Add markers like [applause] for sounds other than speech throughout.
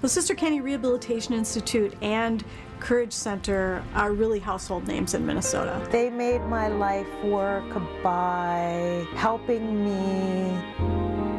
The Sister Kenny Rehabilitation Institute and Courage Center are really household names in Minnesota. They made my life work by helping me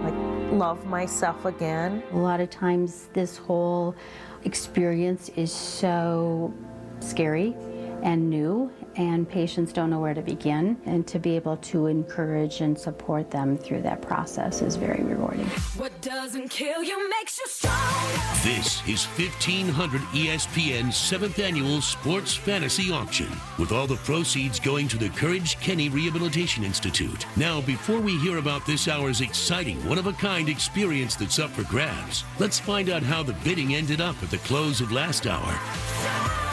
like love myself again. A lot of times this whole experience is so scary and new and patients don't know where to begin and to be able to encourage and support them through that process is very rewarding. What doesn't kill you makes you stronger. This is 1500 ESPN's seventh annual sports fantasy auction, with all the proceeds going to the Courage Kenny Rehabilitation Institute. Now, before we hear about this hour's exciting, one of a kind experience that's up for grabs, let's find out how the bidding ended up at the close of last hour.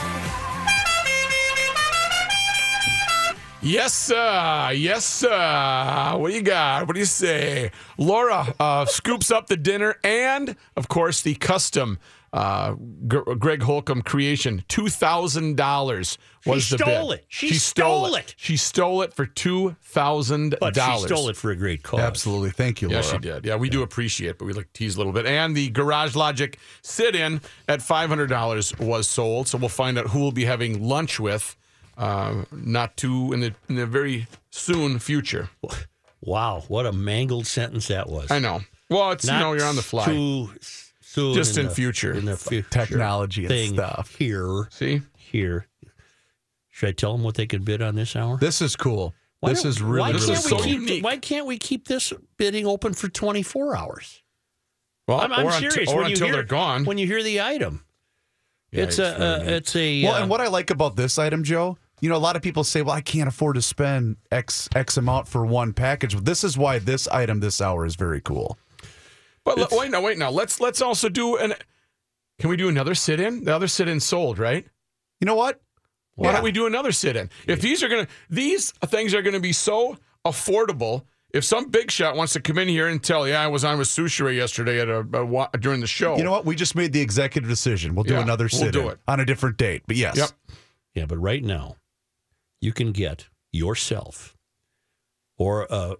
Yes, sir. Yes, sir. What do you got? What do you say? Laura uh, scoops up the dinner and, of course, the custom uh, G- Greg Holcomb creation. Two thousand dollars was She the stole bid. it. She stole it. She stole it for $2,000. But she stole it for a great cause. Absolutely. Thank you, Laura. Yes, she did. Yeah, we do appreciate, it, but we like tease a little bit. And the Garage Logic sit-in at five hundred dollars was sold. So we'll find out who we'll be having lunch with, uh, not too in the in the very soon future. Wow, what a mangled sentence that was. I know. Well, it's you know you're on the fly. Too soon Just in the- future. In the future. Technology and thing stuff. Here, See, here. Should I tell them what they can bid on this hour? This is cool. Why this is really, why really can't so we cool. keep, unique. Why can't we keep this bidding open for 24 hours? well, I'm, I'm or serious. or when you until hear, they're gone. When you hear the item, Yeah, it's, it's a, very uh, it's a. Well, uh, and what I like about this item, Joe, you know, a lot of people say, "Well, I can't afford to spend X X amount for one package." This is why this item this hour is very cool. But le- wait, now, wait, now. Let's let's also do an. Can we do another sit-in? The other sit-in sold, right? You know what? Why Yeah. don't we do another sit-in? If these are gonna, these things are gonna be so affordable. If some big shot wants to come in here and tell, yeah, I was on with Soucheray yesterday at a, a wa- during the show. You know what? We just made the executive decision. We'll do Yeah, another we'll sit do it. on a different date. But yes, Yep. Yeah, but right now, you can get yourself or uh,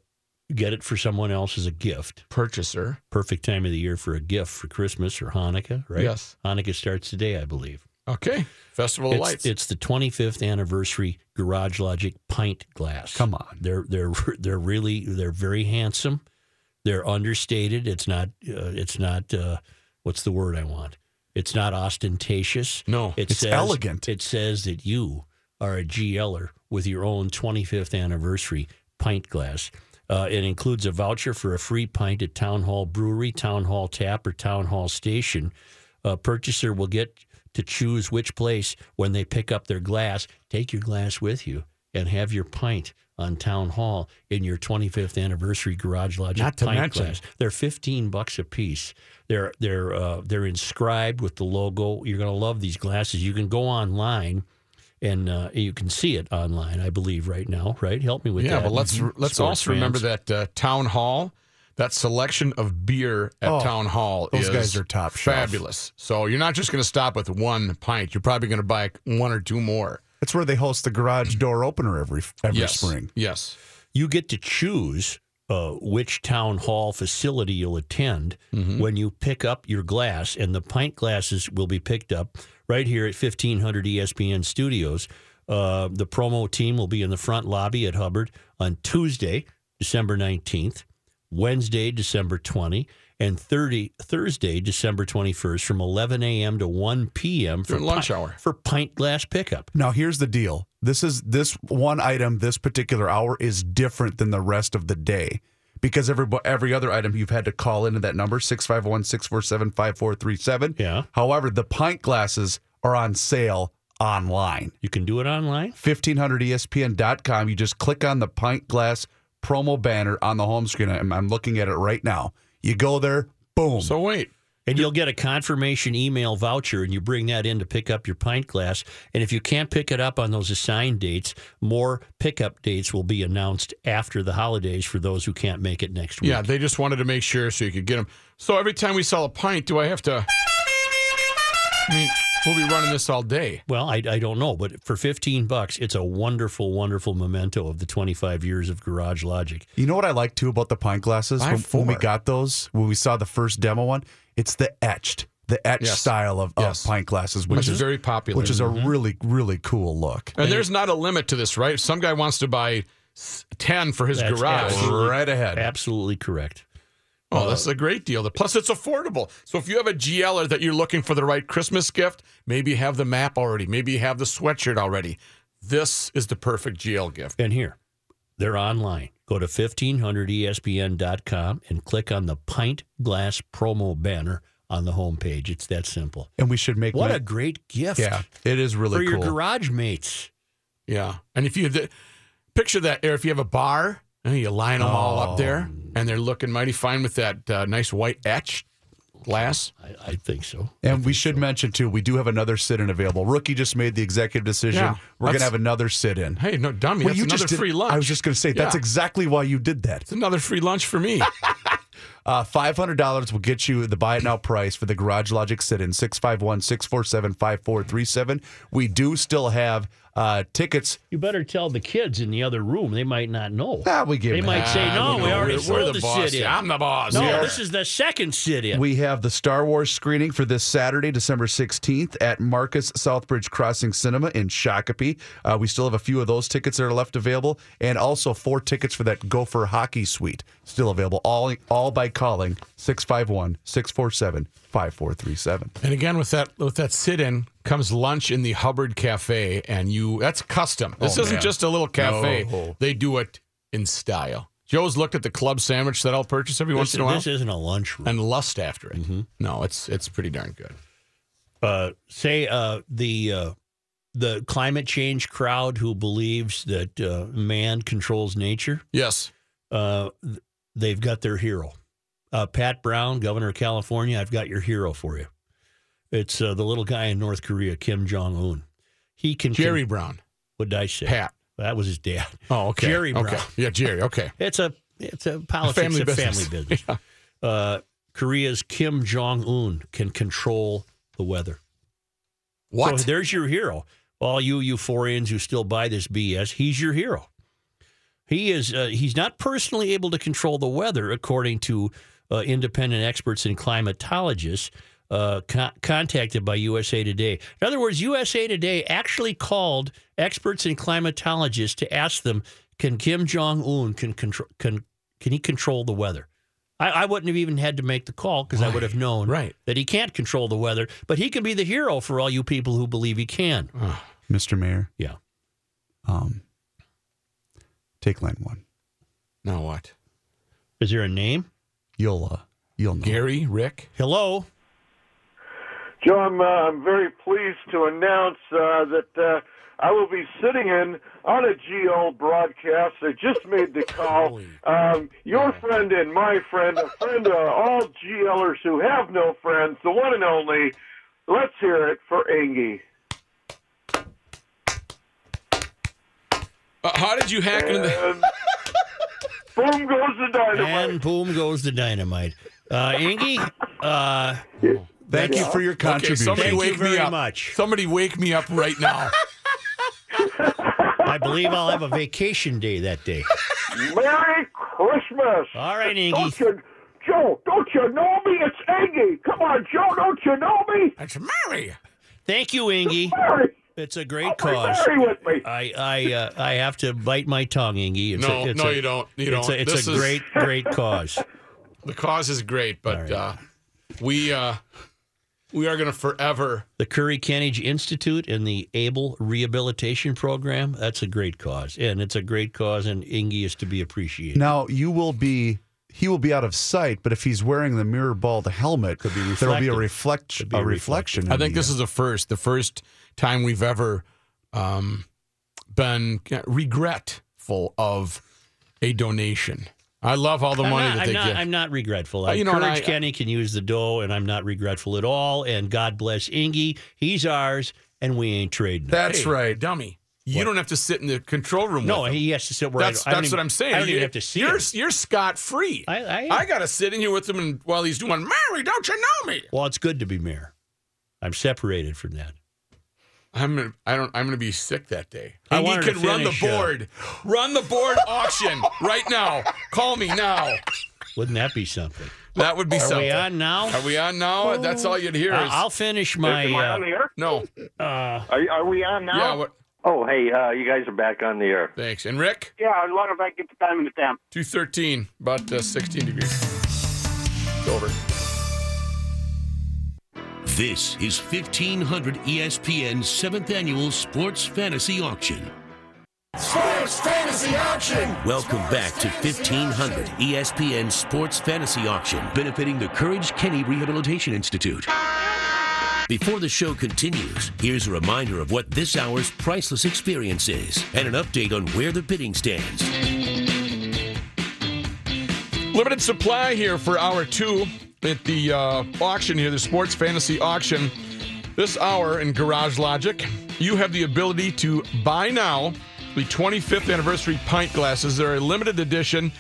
get it for someone else as a gift. Purchaser. Perfect time of the year for a gift for Christmas or Hanukkah, right? Yes. Hanukkah starts today, I believe. Okay. Festival of It's, Lights. it's the 25th anniversary Garage Logic pint glass. Come on. They're they're [laughs] they're really they're very handsome. They're understated. It's not uh, it's not uh, what's the word I want? It's not ostentatious. No, it it's says, elegant. It says that you are a GLer with your own 25th anniversary pint glass. Uh, it includes a voucher for a free pint at Town Hall Brewery, Town Hall Tap, or Town Hall Station. A purchaser will get to choose which place when they pick up their glass. Take your glass with you and have your pint on Town Hall in your 25th anniversary Garage Logic Not to pint mention- glass. They're 15 bucks a piece. They're they're uh, they're inscribed with the logo. You're going to love these glasses. You can go online and uh, you can see it online, I believe, right now. Right? Help me with yeah, that. Yeah, but let's Mhm. let's Sports also remember that uh, Town Hall, that selection of beer at Oh, Town Hall those is guys are top shelf. fabulous. So you're not just going to stop with one pint. You're probably going to buy one or two more. That's where they host the garage door opener every every yes. spring. Yes. you get to choose uh, which town hall facility you'll attend Mm-hmm. when you pick up your glass, and the pint glasses will be picked up right here at 1500 ESPN Studios. Uh, the promo team will be in the front lobby at Hubbard on Tuesday, December 19th, Wednesday, December 20, and 30, Thursday, December 21st from 11 a.m. to 1 p.m. for During lunch pint- hour. for pint glass pickup. Now here's the deal. This is this one item, this particular hour is different than the rest of the day. Because every every other item you've had to call into that number 651-647-5437. Yeah. However, the pint glasses are on sale online. You can do it online. 1500ESPN.com. You just click on the pint glass promo banner on the home screen. I'm, I'm looking at it right now. You go there, boom. So wait. And you'll get a confirmation email voucher, and you bring that in to pick up your pint glass. And if you can't pick it up on those assigned dates, more pickup dates will be announced after the holidays for those who can't make it next week. Yeah, they just wanted to make sure so you could get them. So every time we sell a pint, do I have to? I mean, we'll be running this all day. Well, I, I don't know, but for 15 bucks, it's a wonderful, wonderful memento of the 25 years of Garage Logic. You know what I like too about the pint glasses? When, when we got those, when we saw the first demo one, it's the etched the etched Yes. style of, Yes. of pint glasses, which, Which is very popular. which is a mm-hmm. really really cool look. And there's not a limit to this, right? If some guy wants to buy 10 for his garage. absolutely- Right ahead. Absolutely correct. Oh, that's a great deal. Plus, it's affordable. So if you have a GLer that you're looking for the right Christmas gift, maybe you have the map already. Maybe you have the sweatshirt already. This is the perfect GL gift. And here, they're online. Go to E 1500ESPN.com and click on the pint glass promo banner on the homepage. It's that simple. And we should make What ma- a great gift yeah, it is really for really your cool. garage mates. Yeah. And if you the, picture that, or if you have a bar, and you line them all up there, and they're looking mighty fine with that uh, nice white etch glass. I, I think so. And we should mention too, we do have another sit-in available. Rookie just made the executive decision. Yeah, We're gonna have another sit-in. Hey, no, dummy. Well, that's you another just did- free lunch. I was just going to say that's exactly why you did that. It's another free lunch for me. [laughs] Uh, $500 will get you the buy it now price for the Garage Logic sit in 651 647 5437. We do still have uh, tickets. You better tell the kids in the other room. They might not know. Ah, we give They might say, no, we we already We're- sold we're the, the boss. sit-in. I'm the boss. No, Yeah. this is the second sit-in. We have the Star Wars screening for this Saturday, December 16th at Marcus Southbridge Crossing Cinema in Shakopee. Uh, we still have a few of those tickets that are left available, and also four tickets for that Gopher Hockey Suite still available, all, all by calling 651 647 5437. And again, with that with that sit-in comes lunch in the Hubbard Cafe, and you that's custom. This Oh, isn't man. just a little cafe. No. They do it in style. Joe's looked at the club sandwich that I'll purchase every once in a while this isn't a lunchroom. and lust after it. Mm-hmm. No, it's it's pretty darn good. uh, say uh, the uh, the climate change crowd who believes that uh, man controls nature, Yes. uh, they've got their hero. Uh, Pat Brown, governor of California, I've got your hero for you. It's uh, the little guy in North Korea, Kim Jong Un. He can. Jerry Brown. what did I say? Pat. That was his dad. Oh, okay. Jerry Brown. Okay. Yeah, Jerry. Okay. [laughs] It's a it's a politics family of business. family business. [laughs] uh, Korea's Kim Jong Un can control the weather. What? So there's your hero. All you euphorians who still buy this BS, he's your hero. He is. Uh, he's not personally able to control the weather, according to uh, independent experts and climatologists uh, con- contacted by USA Today. In other words, USA Today actually called experts and climatologists to ask them, "Can Kim Jong Un can control can can he control the weather?" I, I wouldn't have even had to make the call because I would have known Right. that he can't control the weather, but he can be the hero for all you people who believe he can. Mr. Mayor, Yeah. um, take line one. now what? Is there a name? You'll, uh, you'll know. Gary, Rick. Hello. Joe, I'm, uh, I'm very pleased to announce uh, that uh, I will be sitting in on a GO broadcast. I just made the call. Um, your friend and my friend, a friend of all GLers who have no friends, the one and only. Let's hear it for Angie. Uh, how did you hack into the? And boom goes the dynamite. And boom goes the dynamite. Uh, Ingy, uh, Thank you for your Okay, contribution. somebody Thank you wake me very up. much. Somebody wake me up right now. I believe I'll have a vacation day that day. Merry Christmas. All right, Ingy. Don't you, Joe, don't you know me? It's Angie. Come on, Joe, don't you know me? That's Mary. Thank you, Ingy. Mary, It's a great Mary cause. with me. I I uh, I have to bite my tongue, Ingy. It's No, a, it's no, a, you don't. You it's don't. A, it's This a is- great, [laughs] great cause. The cause is great, but right. uh, we uh, we are going to forever. The Curry Kennage Institute and the Able Rehabilitation Program. That's a great cause, and it's a great cause, and Ingy is to be appreciated. Now you will be he will be out of sight, but if he's wearing the mirror ball the helmet, there will be a reflective. reflect be a a reflection. I think the, this uh, is the first, the first time we've ever um, been regretful of a donation. I love all the I'm money not, that I'm they not, give. I'm not regretful. Uh, you know, I- Kenny can use the dough, and I'm not regretful at all. And God bless Ingy. He's ours, and we ain't trading. That's Hey, right. dummy. You don't have to sit in the control room. No, with him. he has to sit where That's I, I that's even- what I'm saying. I don't You- even have to see You're him. you're scot free. I- I- got to sit in here with him, and while he's doing Mary, don't you know me? Well, it's good to be mayor. I'm separated from that. I'm gonna, I don't. I'm gonna be sick that day. I And he wanted to can run the finish, uh, board, run the board [laughs] auction right now. Call me now. Wouldn't that be something? That would be Are something. Are we on now? Are we on now? That's all you'd hear. Uh, Is, I'll finish my. Am I on Uh, the air? no. uh, Are, are we on now? Yeah. What? Oh, hey, uh, you guys are back on the air. Thanks. And Rick, Yeah, I wonder if I get the time and the temp. two thirteen, about uh, sixteen degrees. It's over. This is 1500 ESPN's seventh annual Sports Fantasy Auction. Sports Fantasy Auction. Welcome back to 1500 ESPN Sports Fantasy Auction, benefiting the Courage Kenny Rehabilitation Institute. Before the show continues, here's a reminder of what this hour's priceless experience is and an update on where the bidding stands. Limited supply here for hour two at the uh, auction here, the Sports Fantasy Auction. This hour in Garage Logic, you have the ability to buy now the 25th anniversary pint glasses. They're a limited edition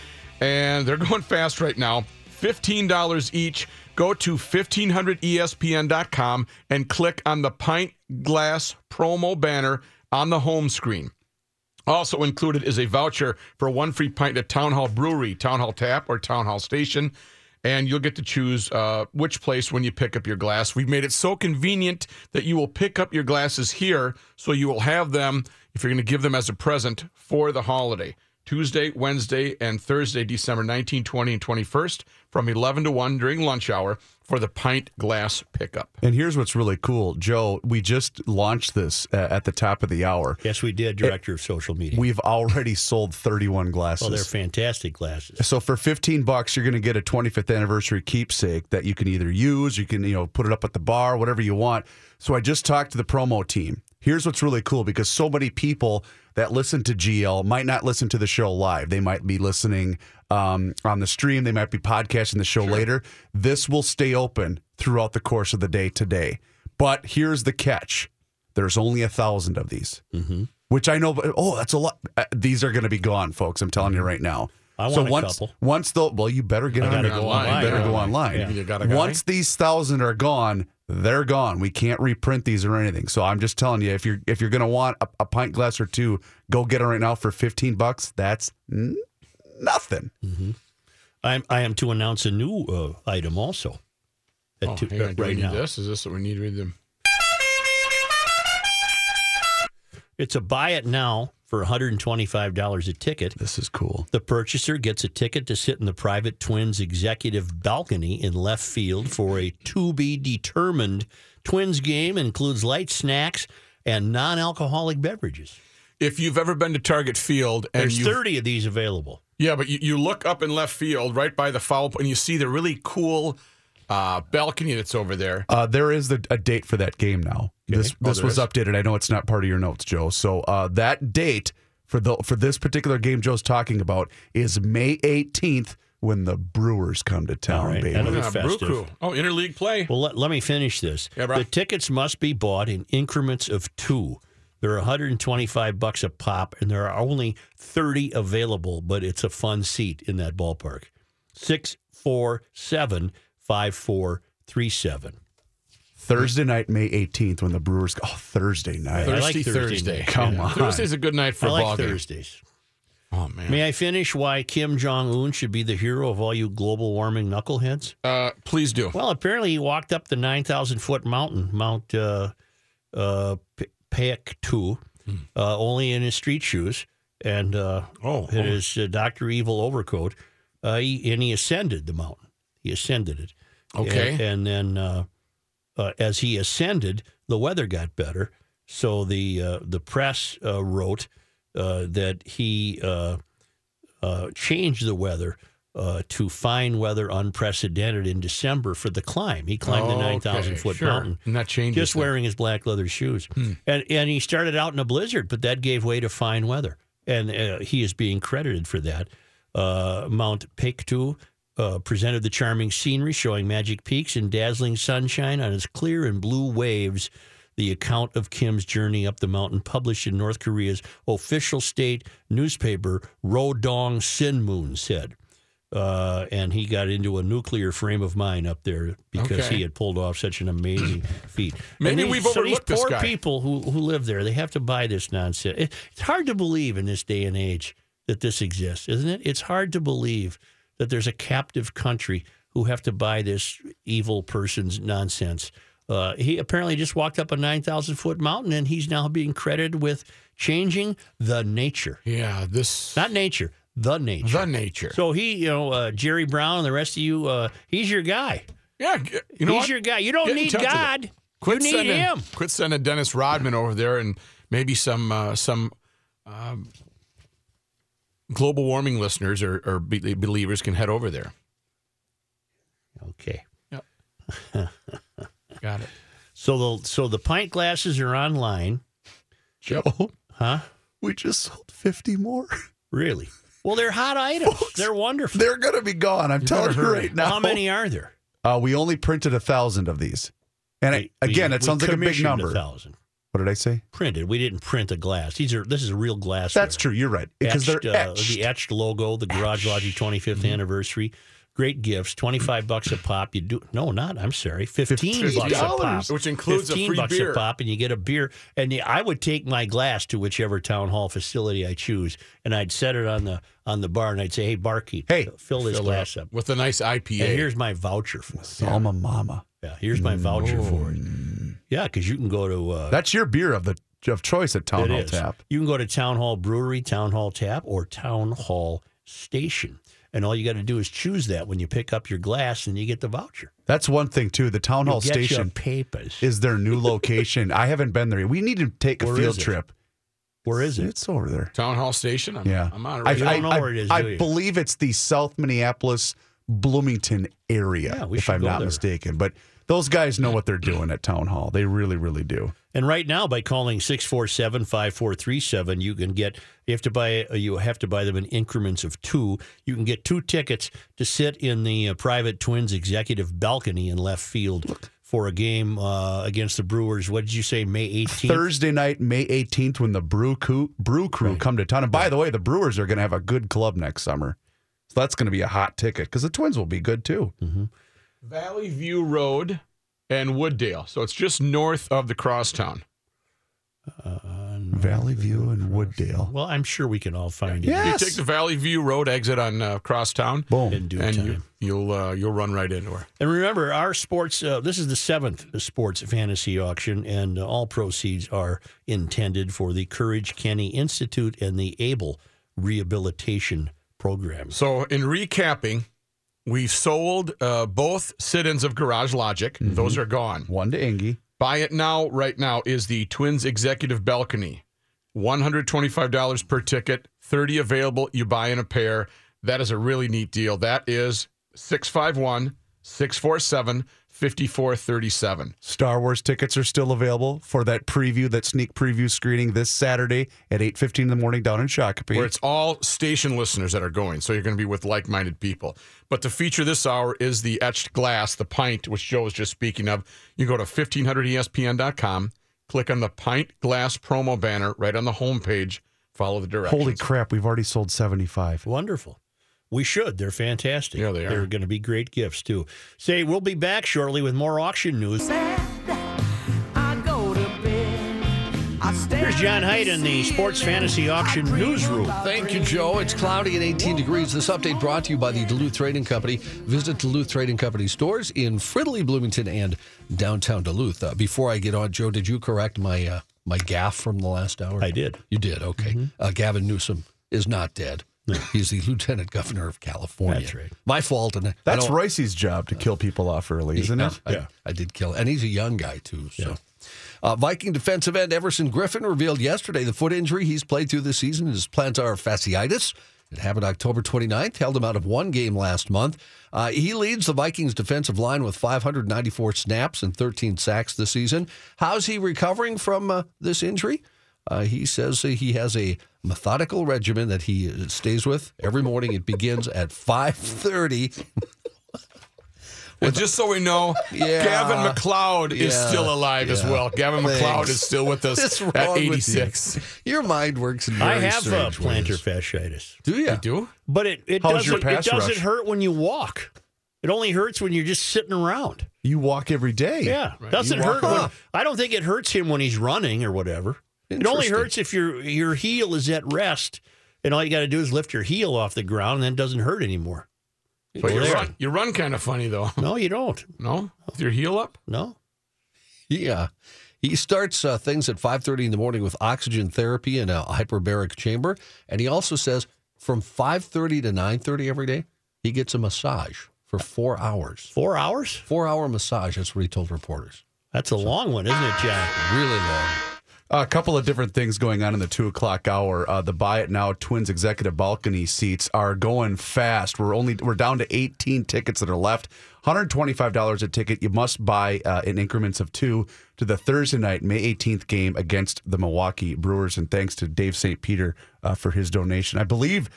and they're [laughs] going fast right now. $15 each. Go to 1500ESPN.com and click on the pint glass promo banner on the home screen. Also included is a voucher for one free pint at Town Hall Brewery, Town Hall Tap, or Town Hall Station. And you'll get to choose uh, which place when you pick up your glass. We've made it so convenient that you will pick up your glasses here, so you will have them if you're going to give them as a present for the holiday. Tuesday, Wednesday, and Thursday, December 19, 20, and 21st from 11 to 1 during lunch hour for the pint glass pickup. And here's what's really cool, Joe. We just launched this uh, at the top of the hour. yes, we did. Director of social media. We've already sold 31 glasses. [laughs] well, they're fantastic glasses. So for 15 bucks, you're going to get a 25th anniversary keepsake that you can either use, you can, you know, put it up at the bar, whatever you want. So I just talked to the promo team. Here's what's really cool because so many people that listen to GL might not listen to the show live. They might be listening um, on the stream. They might be podcasting the show later. This will stay open throughout the course of the day today. But here's the catch: there's only a thousand of these, mm-hmm. which I know. But oh, that's a lot. Uh, these are going to be gone, folks. I'm telling you right now. I so want a once couple. once the well, you better get I on gotta there. go You online. better go Yeah. online. You got a guy? Once these thousand are gone, they're gone. We can't reprint these or anything. So I'm just telling you, if you're if you're gonna want a, a pint glass or two, go get them right now for 15 bucks. That's n- nothing. I'm, I am to announce a new uh, item also. At Oh, two- hang on. uh, Do we right need now. this? Is this what we need to read them? It's a buy it now for $125 a ticket. This is cool. The purchaser gets a ticket to sit in the private Twins executive balcony in left field for a to be determined Twins game. Includes light snacks and non alcoholic beverages. If you've ever been to Target Field and There's 30 of these available. Yeah, but you, you look up in left field right by the foul and you see the really cool uh, balcony that's over there. Uh, there is the, a date for that game now. This Oh, this there was is? updated. I know it's not part of your notes, Joe. So uh, that date for the for this particular game Joe's talking about is May 18th when the Brewers come to town, All right, baby. that'll be Yeah, festive. Brew Crew. Oh, interleague play. Well, let, let me finish this. Yeah, the tickets must be bought in increments of two. They're 125 bucks a pop, and there are only 30 available. But it's a fun seat in that ballpark. Six four seven five four three seven. Thursday night, May 18th, when the Brewers. Oh, Thursday night. I like Thursday Thursday. night. Come Yeah. on. Thursday's a good night for I a like ball. Thursdays. Oh man. May I finish why Kim Jong Un should be the hero of all you global warming knuckleheads? Uh, please do. Well, apparently he walked up the 9,000 foot mountain, Mount uh, uh, P- Paektu, uh, only in his street shoes and uh, Oh, in oh. his uh, Dr. Evil overcoat. Uh, he, and he ascended the mountain. He ascended it. Okay. And, and then uh, uh, as he ascended, the weather got better. So the uh, the press uh, wrote uh, that he uh, uh, changed the weather uh, to fine weather unprecedented in December for the climb. He climbed the Okay, 9,000 foot sure. mountain And that changes just wearing his black leather shoes. And, and he started out in a blizzard, but that gave way to fine weather. And uh, he is being credited for that. Uh, Mount Paektu uh, presented the charming scenery showing magic peaks and dazzling sunshine on its clear and blue waves. The account of Kim's journey up the mountain, published in North Korea's official state newspaper, Rodong Sinmun, said. Uh, and he got into a nuclear frame of mind up there because Okay. he had pulled off such an amazing [clears throat] feat. Maybe And we've so these overlooked this poor people who who live there, they have to buy this nonsense. It- It's hard to believe in this day and age that this exists, isn't it? It's hard to believe that there's a captive country who have to buy this evil person's nonsense. Uh, he apparently just walked up a 9,000 foot mountain and he's now being credited with changing the nature. Yeah, this Not nature, the nature. the nature. So he, you know, uh, Jerry Brown and the rest of you, uh, he's your guy. yeah, you know he's what? your guy. You don't Get in need touch with him. God. Quit you need sending, him. Quit sending Dennis Rodman over there, and maybe some uh, some um, global warming listeners or, or be- believers can head over there. Okay. Yep. [laughs] Got it. So the so the pint glasses are online, Joe, huh? we just sold 50 more. Really? Well, they're hot items. they're wonderful. They're going to be gone. I'm telling better you right now. How many are there? Uh, we only printed a thousand of these. And I, again, we- it sounds like a big commissioned number. thousand What did I say? printed. We didn't print a glass. These are this is real glass. That's true. You're right. Because they're etched, uh, the etched logo, the Garage Logic 25th Mm-hmm. anniversary. Great gifts, twenty five bucks a pop. You do no, not. I'm sorry, fifteen $15, bucks a pop, which includes a 15 free bucks beer. a pop, and you get a beer. And the, I would take my glass to whichever town hall facility I choose, and I'd set it on the on the bar, and I'd say, "Hey, barkeep, Hey, fill this Fill glass up." with a nice IPA. And here's my voucher for it. Alma Mama. Yeah, here's my voucher for it. Yeah, because you can go to uh, That's your beer of the of choice at Town It Hall is. Tap. You can go to Town Hall Brewery, Town Hall Tap, or Town Hall Station. And all you got to do is choose that when you pick up your glass and you get the voucher. That's one thing too. The Town Hall You'll get your Station papers. is their new location. I haven't been there. We need to take a field trip. Where is it? It's over there. Town Hall Station. I'm, Yeah, I'm on it I, right You now. don't know I- where it is, I you? believe it's the South Minneapolis Bloomington area, Yeah, we if I'm not there. mistaken. But those guys know what they're doing at Town Hall. They really, really do. And right now, by calling 647-5437, you can get you have to buy you have to buy them in increments of two. You can get two tickets to sit in the uh, private Twins executive balcony in left field for a game uh, against the Brewers. What did you say, May 18th? Thursday night, May 18th, when the Brew Crew, Brew Crew come to town. And by the way, the Brewers are going to have a good club next summer. So that's going to be a hot ticket because the Twins will be good too. Valley View Road and Wooddale. So it's just north of the crosstown. Valley View and Wooddale. Well, I'm sure we can all find it. Yes. You take the Valley View Road exit on uh, crosstown, Boom. In due and time. you, you'll uh, you'll run right into her. And remember, our sports, uh, this is the seventh sports fantasy auction, and uh, all proceeds are intended for the Courage Kenny Institute and the ABLE Rehabilitation Program. So, in recapping, we've sold uh, both sit-ins of Garage Logic. Those are gone. One to Ingy. Buy it now, right now, is the Twins Executive Balcony. $125 per ticket, 30 available. You buy in a pair. That is a really neat deal. That is 651 647 5437. Star Wars tickets are still available for that preview, that sneak preview screening this Saturday at 8.15 in the morning down in Shakopee. Where it's all station listeners that are going. So you're going to be with like minded people. But the feature this hour is the etched glass, the pint, which Joe was just speaking of. You go to 1500ESPN.com, click on the pint glass promo banner right on the homepage, follow the directions. Holy crap, we've already sold 75. Wonderful. We should. They're fantastic. Yeah, they are. They're going to be great gifts, too. Say, we'll be back shortly with more auction news. Here's John Height in the Sports Fantasy Auction Newsroom. Thank you, Joe. It's cloudy and 18 degrees. This update brought to you by the Duluth Trading Company. Visit Duluth Trading Company stores in Fridley, Bloomington, and downtown Duluth. Uh, before I get on, Joe, did you correct my uh, my gaffe from the last hour? I did. You did. Okay. Mm-hmm. Uh, Gavin Newsom is not dead. [laughs] He's the Lieutenant Governor of California. That's right. My fault. And That's don't- Royce's job to kill people off early, isn't it? I, I did kill, and he's a young guy too. So, uh, Viking defensive end Everson Griffen revealed yesterday the foot injury he's played through this season is plantar fasciitis. It happened October 29th, held him out of one game last month. Uh, he leads the Vikings defensive line with 594 snaps and 13 sacks this season. How's he recovering from uh, this injury? Uh, he says he has a methodical regimen that he uh, stays with every morning. It begins at 5:30 And just so we know, Yeah. Gavin MacLeod is Yeah. still alive as well. Gavin Thanks. MacLeod is still with us [laughs] What's wrong at with you? 86. Your mind works in very I have uh, strange plantar ways. fasciitis. Do you? You do? But it, it How's doesn't, it doesn't hurt when you walk. It only hurts when you're just sitting around. You walk every day. Yeah, doesn't You hurt. walk When. I don't think it hurts him when he's running or whatever. It only hurts if your your heel is at rest, and all you got to do is lift your heel off the ground, and then it doesn't hurt anymore. But you run, you run kind of funny though. [laughs] No, you don't. No, with your heel up. No. Yeah. He starts uh, things at 5:30 in the morning with oxygen therapy in a hyperbaric chamber, and he also says from 5:30 to 9:30 every day, he gets a massage for 4 hours. Four hours? 4-hour massage, that's what he told reporters. That's a long one, isn't it, Jack? Really long. A couple of different things going on in the two o'clock hour. Uh, the buy it now Twins executive balcony seats are going fast. We're only we're down to 18 tickets that are left. 125 dollars a ticket. You must buy uh, in increments of two to the Thursday night May 18th game against the Milwaukee Brewers. And thanks to Dave St. Peter uh, for his donation. I believe.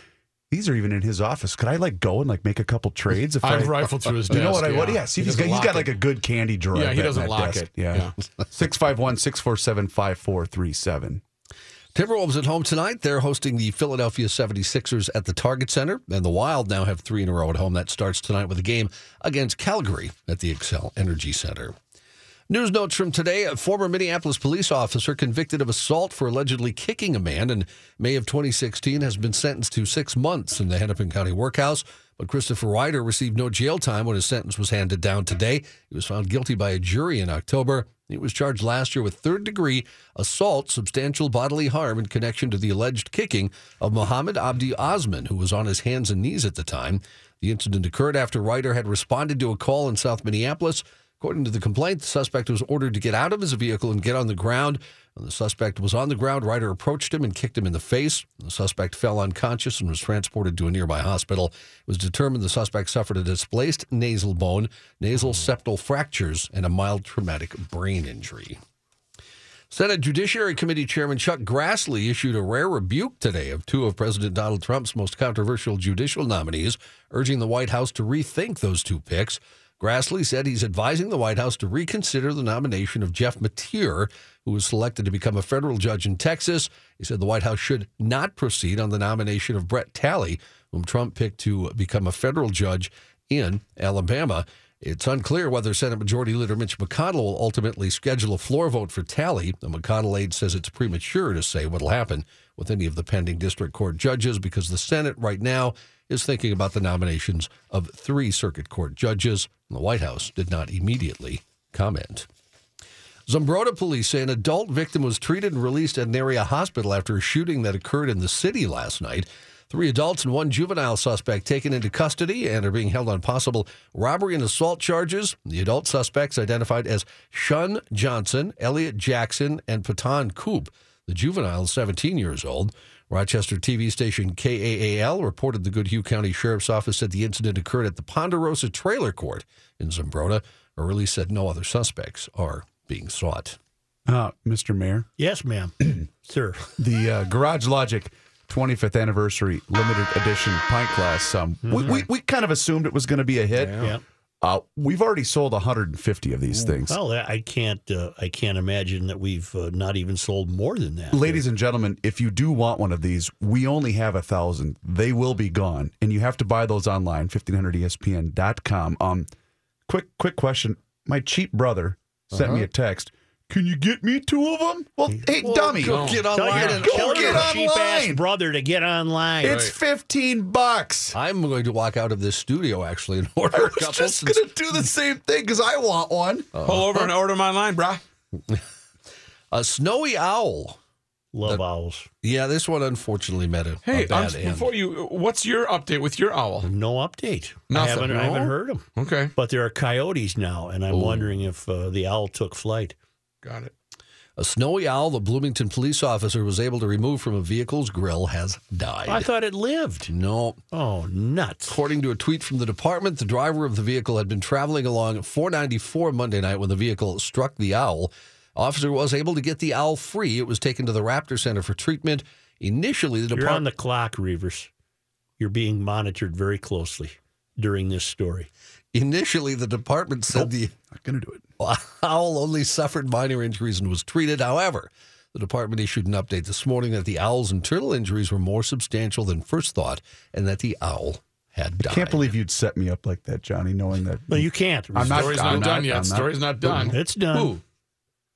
These are even in his office. Could I like go and like make a couple trades? If I've I, rifled through his You know desk, what I would? yeah. Yeah. See if He he's got, he's got like a good candy drawer. Yeah, he doesn't that lock desk. it. Yeah. [laughs] 651 647 5437. Timberwolves at home tonight. They're hosting the Philadelphia 76ers at the Target Center, and the Wild now have three in a row at home. That starts tonight with a game against Calgary at the Xcel Energy Center. News notes from today. A former Minneapolis police officer convicted of assault for allegedly kicking a man in May of 2016 has been sentenced to six months in the Hennepin County Workhouse. But Christopher Reiter received no jail time when his sentence was handed down today. He was found guilty by a jury in October. He was charged last year with third degree assault, substantial bodily harm in connection to the alleged kicking of Mohammed Abdi Osman, who was on his hands and knees at the time. The incident occurred after Reiter had responded to a call in South Minneapolis. According to the complaint, the suspect was ordered to get out of his vehicle and get on the ground. When the suspect was on the ground, Reiter approached him and kicked him in the face. The suspect fell unconscious and was transported to a nearby hospital. It was determined the suspect suffered a displaced nasal bone, nasal septal fractures, and a mild traumatic brain injury. Senate Judiciary Committee Chairman Chuck Grassley issued a rare rebuke today of two of President Donald Trump's most controversial judicial nominees, urging the White House to rethink those two picks. Grassley said he's advising the White House to reconsider the nomination of Jeff Mateer, who was selected to become a federal judge in Texas. He said the White House should not proceed on the nomination of Brett Talley, whom Trump picked to become a federal judge in Alabama. It's unclear whether Senate Majority Leader Mitch McConnell will ultimately schedule a floor vote for Talley. The McConnell aide says it's premature to say what will happen with any of the pending district court judges because the Senate right now is thinking about the nominations of three circuit court judges. The White House did not immediately comment. Zumbrota police say an adult victim was treated and released at an area hospital after a shooting that occurred in the city last night. Three adults and one juvenile suspect taken into custody and are being held on possible robbery and assault charges. The adult suspects identified as Shun Johnson, Elliot Jackson, and Patan Coop. The juvenile is 17 years old. Rochester TV station KAAL reported the Goodhue County Sheriff's Office said the incident occurred at the Ponderosa Trailer Court in Zumbrota. A release said no other suspects are being sought. Uh, Mr. Mayor, Yes, ma'am. [clears throat] Sir. the uh, Garage Logic 25th anniversary limited edition pint glass. Um, we, we, we kind of assumed it was going to be a hit. Yeah. Uh, we've already sold 150 of these things. Well, I can't. Uh, I can't imagine that we've uh, not even sold more than that. Ladies and gentlemen, if you do want one of these, we only have a thousand. They will be gone, and you have to buy those online. E 1500espn.com. Um, quick, quick question. My cheap brother sent me Uh-huh. a text. Can you get me two of them? Well, hey, dummy, go get Tell online your, and Go tell order. your get cheap ass online. brother to get online. it's 15 bucks. I'm going to walk out of this studio actually and [laughs] order I a was couple. just since- going to do the same thing because I want one. Pull over and order them online, brah. [laughs] A snowy owl. Love owls. Yeah, this one unfortunately met a, Hey, a bad um, end. before you, what's your update with your owl? No update. I Nothing. haven't. I haven't heard them. Okay, But there are coyotes now, and I'm wondering if uh, the owl took flight. Got it. A snowy owl the Bloomington police officer was able to remove from a vehicle's grill has died. I thought it lived. no. Oh, nuts! According to a tweet from the department, the driver of the vehicle had been traveling along 494 Monday night when the vehicle struck the owl. Officer was able to get the owl free. It was taken to the Raptor Center for treatment. Initially, the You're on the clock, Reavers. You're being monitored very closely during this story. initially the department said the Not going to do it. [laughs] owl only suffered minor injuries and was treated. However, the department issued an update this morning that the owl's internal injuries were more substantial than first thought and that the owl had died. Can't believe you'd set me up like that, Johnny, knowing that. Well, you can't. I'm not- Story's I'm not, done not- yet. I'm not- Story's not done. It's done. Who?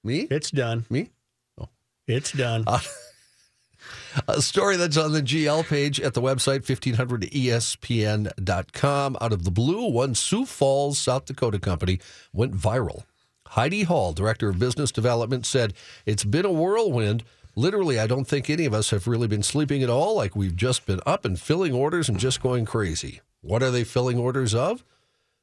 Me? It's done. Me? Oh. It's done. Uh, [laughs] a story that's on the GL page at the website E 1500ESPN.com. Out of the blue, one Sioux Falls, South Dakota company went viral. Heidi Hall, director of business development, said, It's been a whirlwind. Literally, I don't think any of us have really been sleeping at all. Like we've just been up and filling orders and just going crazy. What are they filling orders of?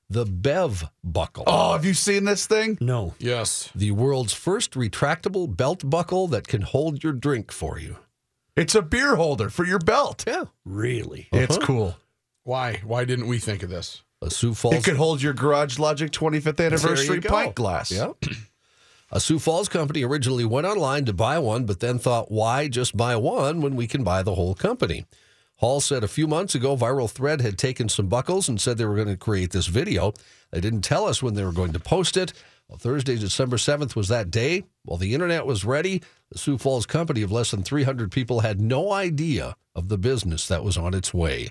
The Bev buckle. Oh, have you seen this thing? No. Yes. The world's first retractable belt buckle that can hold your drink for you. It's a beer holder for your belt. Yeah. Really? It's Uh-huh. cool. Why? Why didn't we think of this? A Sioux Falls. It could hold your Garage Logic 25th anniversary pint glass. Yep. A Sioux Falls company originally went online to buy one, but then thought, why just buy one when we can buy the whole company? Hall said a few months ago, Viral Thread had taken some buckles and said they were going to create this video. They didn't tell us when they were going to post it. Well, Thursday, December 7th was that day. While the internet was ready, the Sioux Falls company of less than 300 people had no idea of the business that was on its way.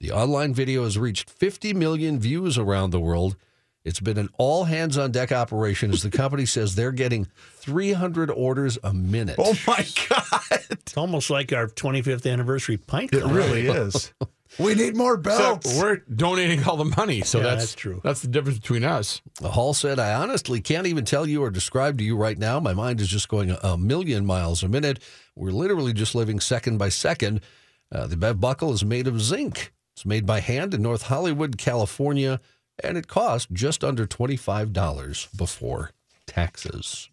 The online video has reached 50 million views around the world. It's been an all hands on deck operation as the company [laughs] says they're getting 300 orders a minute. Oh my God. It's almost like our 25th anniversary pint. It really [laughs] is. We need more So belts. we're donating all the money, so Yeah, that's, that's true. That's the difference between us. Hall said, I honestly can't even tell you or describe to you right now. My mind is just going a, a million miles a minute. We're literally just living second by second. Uh, the Bev buckle is made of zinc. It's made by hand in North Hollywood, California, and it cost just under $25 before taxes.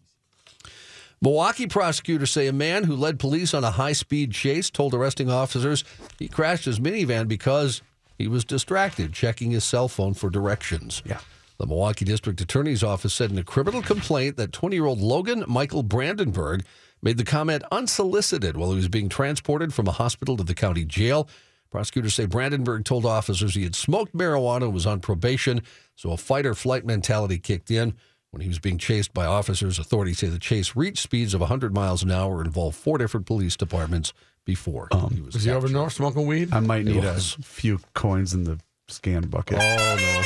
Milwaukee prosecutors say a man who led police on a high speed chase told arresting officers he crashed his minivan because he was distracted checking his cell phone for directions. Yeah. The Milwaukee District Attorney's Office said in a criminal complaint that 20 year old Logan Michael Brandenburg made the comment unsolicited while he was being transported from a hospital to the county jail. Prosecutors say Brandenburg told officers he had smoked marijuana and was on probation, so a fight or flight mentality kicked in. When he was being chased by officers, authorities say the chase reached speeds of 100 miles an hour and involved four different police departments before he was Is he over captured. north smoking weed? I might need a few coins in the scan bucket. Oh, no.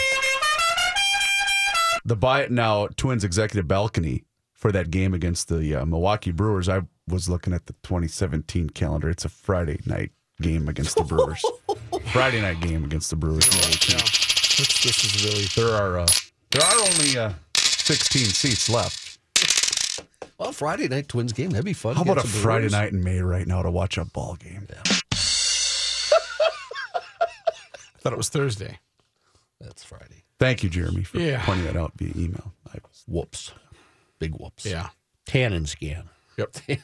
The Buy It Now Twins executive balcony for that game against the uh, Milwaukee Brewers. I was looking at the 2017 calendar. It's a Friday night game against the Brewers. [laughs] Friday night game against the Brewers. May 18th. This, this is really. There are uh, there are only uh, 16 seats left. Well, Friday night Twins game. That'd be fun. How about a Friday Brewers. night in May right now to watch a ball game? I [laughs] thought it was Thursday. That's Friday. Thank you, Jeremy, for Yeah. pointing that out via email. I, Whoops. Big whoops. Yeah. Tannin scan. Yep. [laughs] a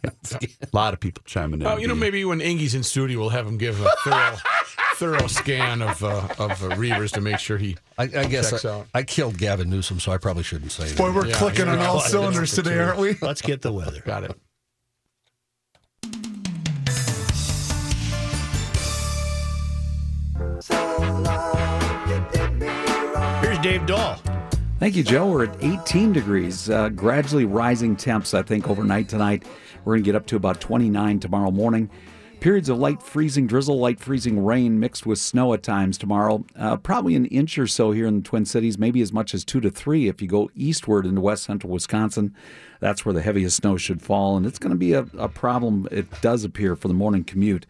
lot of people chiming in. Oh, you know, maybe when Ingy's in studio, we'll have him give a thorough, [laughs] thorough scan of uh, of uh, Reavers to make sure he. I, I guess Checks I, out. I killed Gavin Newsom, so I probably shouldn't say that. Boy, we're Yeah, clicking yeah. on all Yeah. cylinders today, aren't we? [laughs] Let's get the weather. Got it. Here's Dave Dahl. Thank you, Joe. We're at 18 degrees, uh, gradually rising temps, I think, overnight tonight. We're going to get up to about 29 tomorrow morning. Periods of light freezing drizzle, light freezing rain mixed with snow at times tomorrow. Uh, probably an inch or so here in the Twin Cities, maybe as much as two to three if you go eastward into west central Wisconsin. That's where the heaviest snow should fall, and it's going to be a, a problem, it does appear, for the morning commute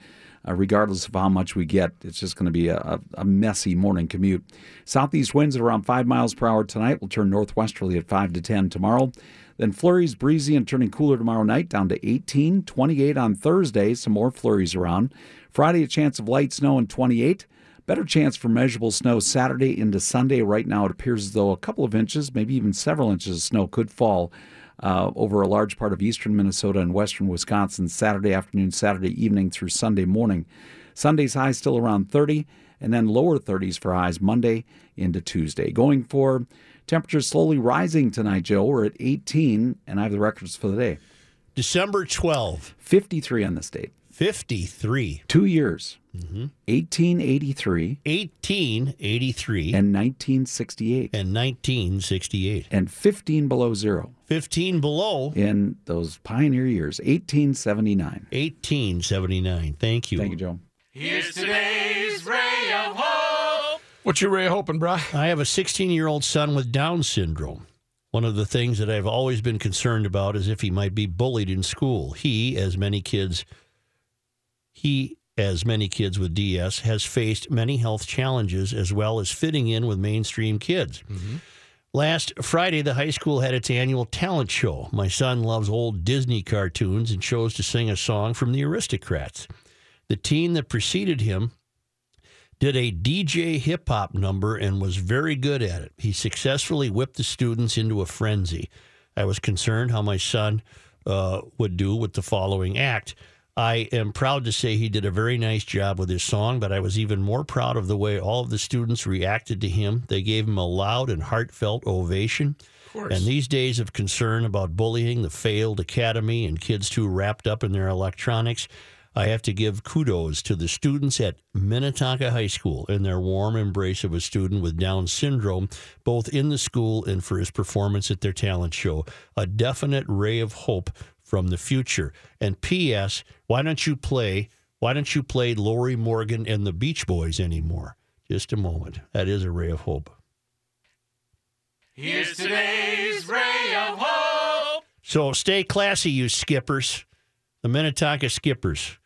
uh, regardless of how much we get. It's just going to be a, a, messy morning commute. Southeast winds at around 5 miles per hour tonight will turn northwesterly at 5 to 10 tomorrow. Then flurries breezy and turning cooler tomorrow night down to 18, 28 on Thursday, some more flurries around. Friday, a chance of light snow and 28. Better chance for measurable snow Saturday into Sunday. Right now, it appears as though a couple of inches, maybe even several inches of snow could fall uh, over a large part of eastern Minnesota and western Wisconsin Saturday afternoon, Saturday evening through Sunday morning. Sunday's high still around 30, and then lower 30s for highs Monday into Tuesday. Going for temperatures slowly rising tonight, Joe. We're at 18, and I have the records for the day. December 12, 53 on this date. 53. Two years. 1883 1883 and 1968. and 1968. And 15 below zero 15 below in those pioneer years, 1879. 1879. Thank you. Thank you, Joe. Here's today's ray of hope. What's your ray of hoping, bro? I have a 16 year old son with Down syndrome. One of the things that I've always been concerned about is if he might be bullied in school. He, as many kids, He, as many kids with DS, has faced many health challenges as well as fitting in with mainstream kids. Mm-hmm. Last Friday, the high school had its annual talent show. My son loves old Disney cartoons and chose to sing a song from the Aristocats. The teen that preceded him did a DJ hip hop number and was very good at it. He successfully whipped the students into a frenzy. I was concerned how my son uh, would do with the following act. I am proud to say he did a very nice job with his song, but I was even more proud of the way all of the students reacted to him. They gave him a loud and heartfelt ovation. course. And these days of concern about bullying, the failed academy, and kids too wrapped up in their electronics, I have to give kudos to the students at Minnetonka High School and their warm embrace of a student with Down syndrome, both in the school and for his performance at their talent show. A definite ray of hope from the future. And P.S. Why don't you play? Why don't you play Lorrie Morgan and the Beach Boys anymore? Just a moment. That is a ray of hope. Here's today's ray of hope. So stay classy, you skippers. The Minnetonka Skippers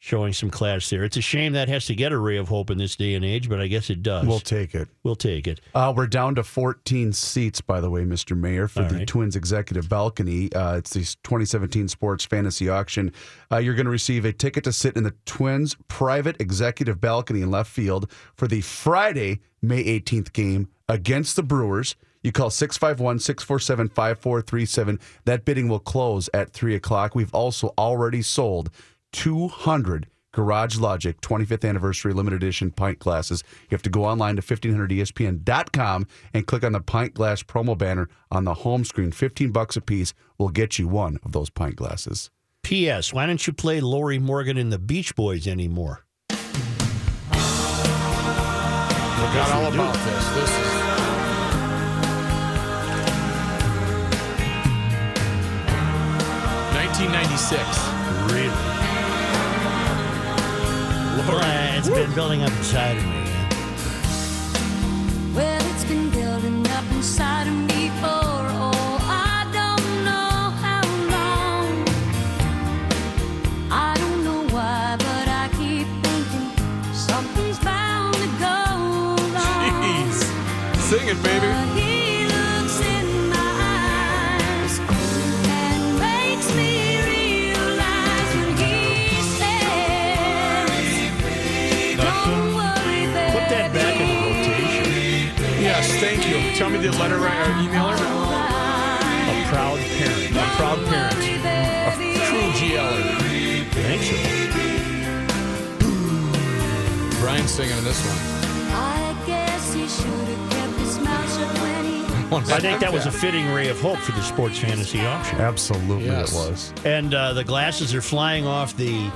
showing some class there. It's a shame that has to get a ray of hope in this day and age, but I guess it does. We'll take it. We'll take it. Uh, we're down to 14 seats, by the way, Mr. Mayor, for All the right. Twins Executive Balcony. Uh, it's the 2017 Sports Fantasy Auction. Uh, you're going to receive a ticket to sit in the Twins' private executive balcony in left field for the Friday, May 18th game against the Brewers. You call 651 647 5437. That bidding will close at 3 o'clock. We've also already sold 200 Garage Logic 25th anniversary limited edition pint glasses. You have to go online to 1500ESPN.com and click on the pint glass promo banner on the home screen. 15 bucks a piece will get you one of those pint glasses. P.S. Why don't you play Lorrie Morgan and the Beach Boys anymore? Forgot all about this. This is. Nineteen ninety six. Really? Well, it's been building up inside of me. Well, it's been building up inside of me for oh, I don't know how long. I don't know why, but I keep thinking something's bound to go wrong. Jeez. Sing it, baby. Tell me the letter right or email her. A proud parent. A proud parent. A true GLer. Thanks so. Brian's singing in this one. I guess he should have kept his mouth shut when he I think that was a fitting ray of hope for the sports fantasy auction. Absolutely, Yes. it was. And uh, the glasses are flying off the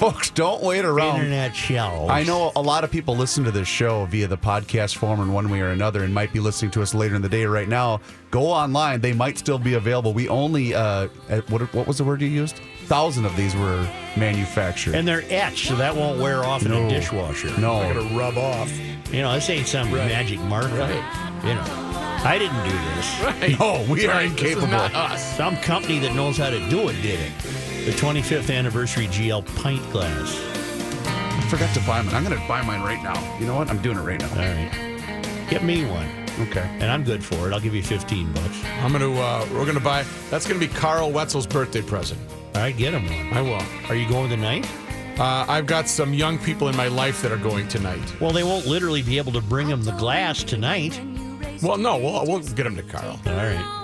Folks, don't wait around. internet shelves. I know a lot of people listen to this show via the podcast form in one way or another and might be listening to us later in the day right now. Go online. They might still be available. We only, uh, what, what was the word you used? Thousand of these were manufactured. And they're etched, so that won't wear off in No. a dishwasher. no. They're gonna rub off. You know, this ain't some Right. magic marker. Right. You know, I didn't do this. Right. No, we are Right, This incapable. is not us. Some company that knows how to do it did it. The 25th anniversary GL pint glass. I forgot to buy mine. I'm going to buy mine right now. You know what? I'm doing it right now. All right. Get me one. Okay. And I'm good for it. I'll give you 15 bucks. I'm gonna. Uh, we're gonna buy. That's gonna be Carl Wetzel's birthday present. All right, get him one. I will. Are you going tonight? Uh, I've got some young people in my life that are going tonight. Well, they won't literally be able to bring him the glass tonight. Well, no, we'll, we'll get them to Carl. All right.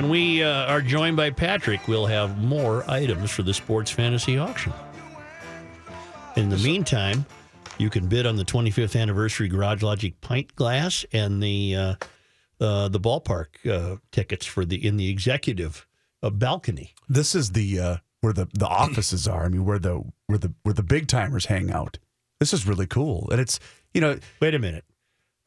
When we uh, are joined by Patrick, we'll have more items for the sports fantasy auction. In the meantime, you can bid on the 25th anniversary Garage Logic pint glass and the uh, uh, the ballpark uh, tickets for the in the executive a balcony. This is the uh, where the the offices are. I mean, where the where the where the big timers hang out. This is really cool, and it's you know. Wait a minute.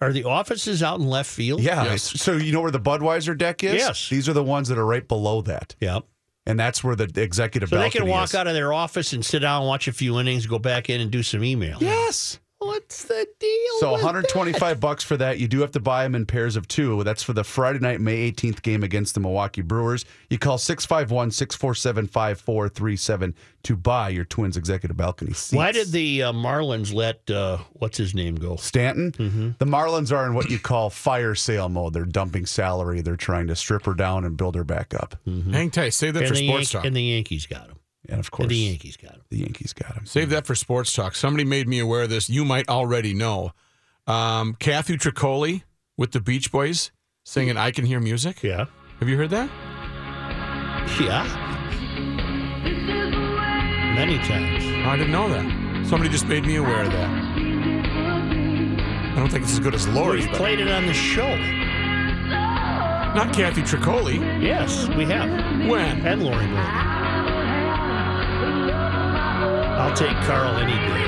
Are the offices out in left field? Yeah. it's- So you know where the Budweiser deck is? Yes. These are the ones that are right below that. Yep. And that's where the executive So they can walk is. out of their office and sit down, watch a few innings, go back in and do some email. Yes. What's the deal? So with 125 bucks for that. You do have to buy them in pairs of two. That's for the Friday night, May 18th game against the Milwaukee Brewers. You call 651 647 5437 to buy your Twins executive balcony seats. Why did the uh, Marlins let uh, what's his name go? Stanton? Mm-hmm. The Marlins are in what you call fire sale mode. They're dumping salary. They're trying to strip her down and build her back up. Hang tight. Say that and for the sports Yan- talk. And the Yankees got him. And of course, And the Yankees got him. the Yankees got him. Save that for sports talk. Somebody made me aware of this. You might already know. Um, Kathy Troccoli with the Beach Boys singing "I Can Hear Music." Yeah. Have you heard that? Yeah. Many times. I didn't know that. Somebody just made me aware of that. I don't think it's as good as Lorrie's, We but played it on the show. not Kathy Troccoli. Yes, we have. When? And Lorrie Morgan. I'll take Carl any day.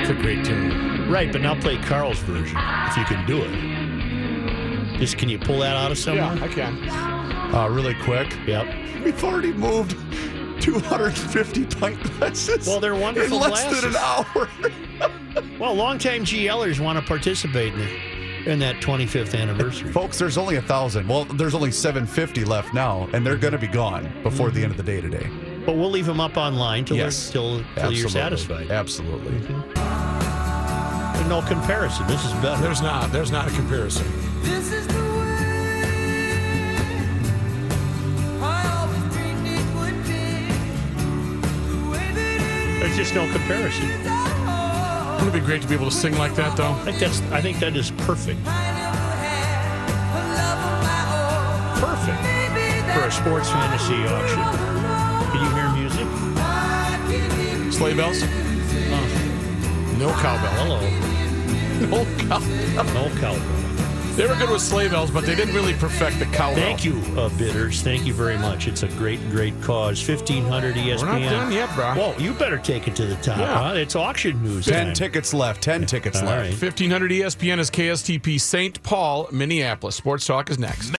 It's a great tune. Right, but now play Carl's version if you can do it. Just can you pull that out of somewhere? Yeah, I can. Uh, really quick. Yep. We've already moved 250 pint glasses. Well, they're wonderful in less than an hour. [laughs] Well, longtime GLers want to participate in, the, in that 25th anniversary. Folks, there's only a thousand. Well, there's only 750 left now, and they're going to be gone before the end of the day today. But we'll leave them up online till, Yes. till, till you're satisfied. Absolutely. There's no comparison. This is better. There's not. There's not a comparison. This is the way I always dreamed it would be. The way that it There's just no comparison. Wouldn't it be great to be able to sing like that, though? I think that's. I think that is perfect. I never had a love of my own. Perfect for a sports fantasy auction. Can you hear music? I can hear Sleigh bells? No cowbell. Hello. [laughs] No cowbell. No cowbell. They were good with sleigh bells, but they didn't really perfect the cowbell. Thank you, uh, bidders. Thank you very much. It's a great, great cause. 1500 ESPN. We're not done yet, bro. Whoa, you better take it to the top. Yeah. Huh? It's auction news. 10 time. tickets left. 10 tickets All left. right. 1500 ESPN is KSTP St. Paul, Minneapolis. Sports Talk is next.